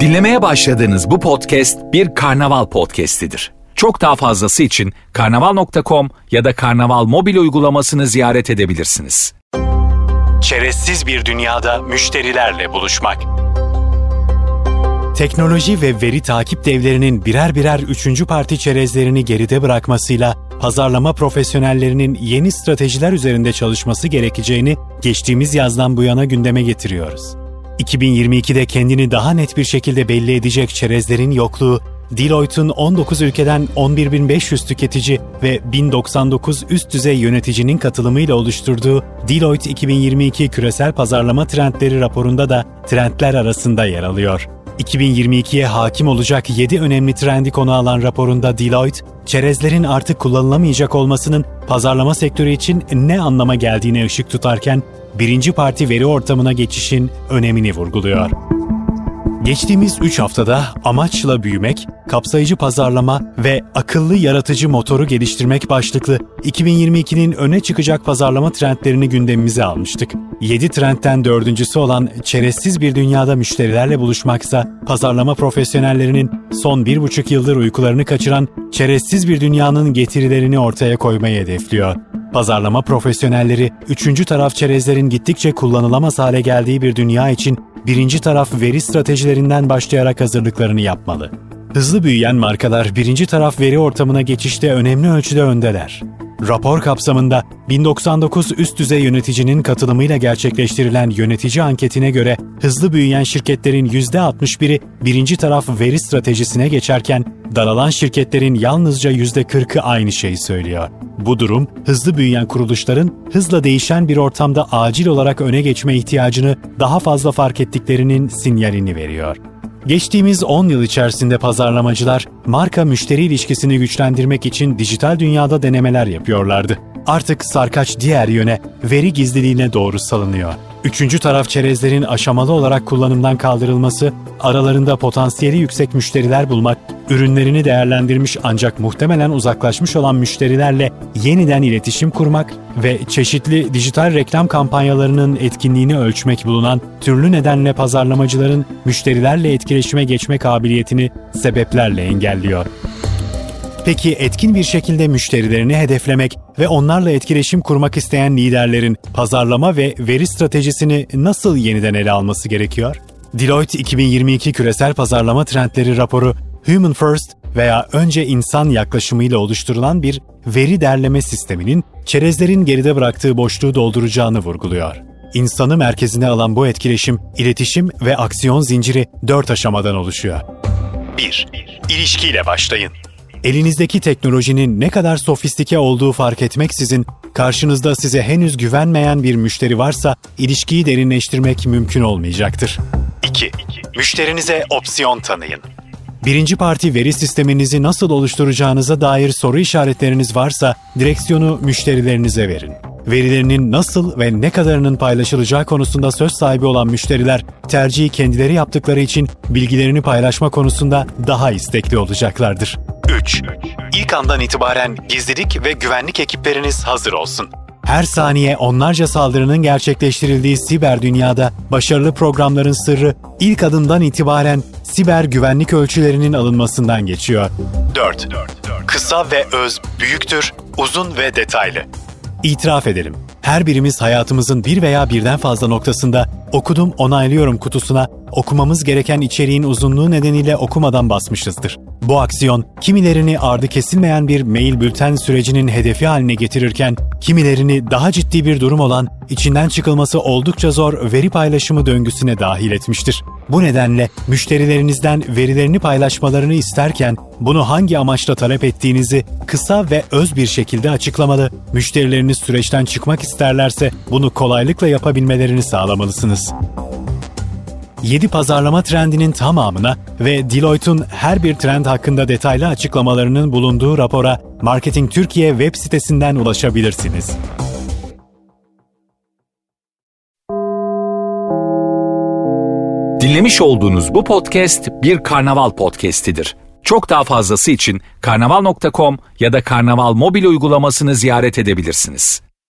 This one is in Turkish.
Dinlemeye başladığınız bu podcast bir karnaval podcastidir. Çok daha fazlası için karnaval.com ya da karnaval mobil uygulamasını ziyaret edebilirsiniz. Çerezsiz bir dünyada müşterilerle buluşmak. Teknoloji ve veri takip devlerinin birer birer üçüncü parti çerezlerini geride bırakmasıyla pazarlama profesyonellerinin yeni stratejiler üzerinde çalışması gerekeceğini geçtiğimiz yazdan bu yana gündeme getiriyoruz. 2022'de kendini daha net bir şekilde belli edecek çerezlerin yokluğu, Deloitte'un 19 ülkeden 11.500 tüketici ve 1099 üst düzey yöneticinin katılımıyla oluşturduğu Deloitte 2022 Küresel Pazarlama Trendleri raporunda da trendler arasında yer alıyor. 2022'ye hakim olacak 7 önemli trendi konu alan raporunda Deloitte, çerezlerin artık kullanılamayacak olmasının pazarlama sektörü için ne anlama geldiğine ışık tutarken, birinci parti veri ortamına geçişin önemini vurguluyor. Geçtiğimiz 3 haftada amaçla büyümek, kapsayıcı pazarlama ve akıllı yaratıcı motoru geliştirmek başlıklı 2022'nin öne çıkacak pazarlama trendlerini gündemimize almıştık. 7 trendten dördüncüsü olan çerezsiz bir dünyada müşterilerle buluşmaksa pazarlama profesyonellerinin son bir buçuk yıldır uykularını kaçıran çerezsiz bir dünyanın getirilerini ortaya koymayı hedefliyor. Pazarlama profesyonelleri, üçüncü taraf çerezlerin gittikçe kullanılamaz hale geldiği bir dünya için birinci taraf veri stratejilerinden başlayarak hazırlıklarını yapmalı. Hızlı büyüyen markalar birinci taraf veri ortamına geçişte önemli ölçüde öndeler. Rapor kapsamında 1099 üst düzey yöneticinin katılımıyla gerçekleştirilen yönetici anketine göre hızlı büyüyen şirketlerin %61'i birinci taraf veri stratejisine geçerken daralan şirketlerin yalnızca %40'ı aynı şeyi söylüyor. Bu durum hızlı büyüyen kuruluşların hızla değişen bir ortamda acil olarak öne geçme ihtiyacını daha fazla fark ettiklerinin sinyalini veriyor. Geçtiğimiz 10 yıl içerisinde pazarlamacılar marka müşteri ilişkisini güçlendirmek için dijital dünyada denemeler yapıyorlardı. Artık sarkaç diğer yöne, veri gizliliğine doğru salınıyor. Üçüncü taraf çerezlerin aşamalı olarak kullanımdan kaldırılması, aralarında potansiyeli yüksek müşteriler bulmak, ürünlerini değerlendirmiş ancak muhtemelen uzaklaşmış olan müşterilerle yeniden iletişim kurmak ve çeşitli dijital reklam kampanyalarının etkinliğini ölçmek bulunan türlü nedenle pazarlamacıların müşterilerle etkileşime geçme kabiliyetini sebeplerle engelliyor. Peki etkin bir şekilde müşterilerini hedeflemek ve onlarla etkileşim kurmak isteyen liderlerin pazarlama ve veri stratejisini nasıl yeniden ele alması gerekiyor? Deloitte 2022 Küresel Pazarlama Trendleri raporu Human First veya önce insan yaklaşımıyla oluşturulan bir veri derleme sisteminin çerezlerin geride bıraktığı boşluğu dolduracağını vurguluyor. İnsanı merkezine alan bu etkileşim, iletişim ve aksiyon zinciri dört aşamadan oluşuyor. 1. İlişkiyle başlayın. Elinizdeki teknolojinin ne kadar sofistike olduğu fark etmeksizin karşınızda size henüz güvenmeyen bir müşteri varsa ilişkiyi derinleştirmek mümkün olmayacaktır. 2. Müşterinize opsiyon tanıyın. Birinci parti veri sisteminizi nasıl oluşturacağınıza dair soru işaretleriniz varsa direksiyonu müşterilerinize verin. Verilerinin nasıl ve ne kadarının paylaşılacağı konusunda söz sahibi olan müşteriler tercihi kendileri yaptıkları için bilgilerini paylaşma konusunda daha istekli olacaklardır. 3. İlk andan itibaren gizlilik ve güvenlik ekipleriniz hazır olsun. Her saniye onlarca saldırının gerçekleştirildiği siber dünyada başarılı programların sırrı ilk adımdan itibaren siber güvenlik ölçülerinin alınmasından geçiyor. 4. Kısa ve öz büyüktür, uzun ve detaylı. İtiraf edelim. Her birimiz hayatımızın bir veya birden fazla noktasında okudum onaylıyorum kutusuna okumamız gereken içeriğin uzunluğu nedeniyle okumadan basmışızdır. Bu aksiyon kimilerini ardı kesilmeyen bir mail bülten sürecinin hedefi haline getirirken kimilerini daha ciddi bir durum olan içinden çıkılması oldukça zor veri paylaşımı döngüsüne dahil etmiştir. Bu nedenle müşterilerinizden verilerini paylaşmalarını isterken bunu hangi amaçla talep ettiğinizi kısa ve öz bir şekilde açıklamalı, müşterileriniz süreçten çıkmak isterlerse bunu kolaylıkla yapabilmelerini sağlamalısınız. 7 pazarlama trendinin tamamına ve Deloitte'un her bir trend hakkında detaylı açıklamalarının bulunduğu rapora Marketing Türkiye web sitesinden ulaşabilirsiniz. Dinlemiş olduğunuz bu podcast bir karnaval podcastidir. Çok daha fazlası için karnaval.com ya da karnaval mobil uygulamasını ziyaret edebilirsiniz.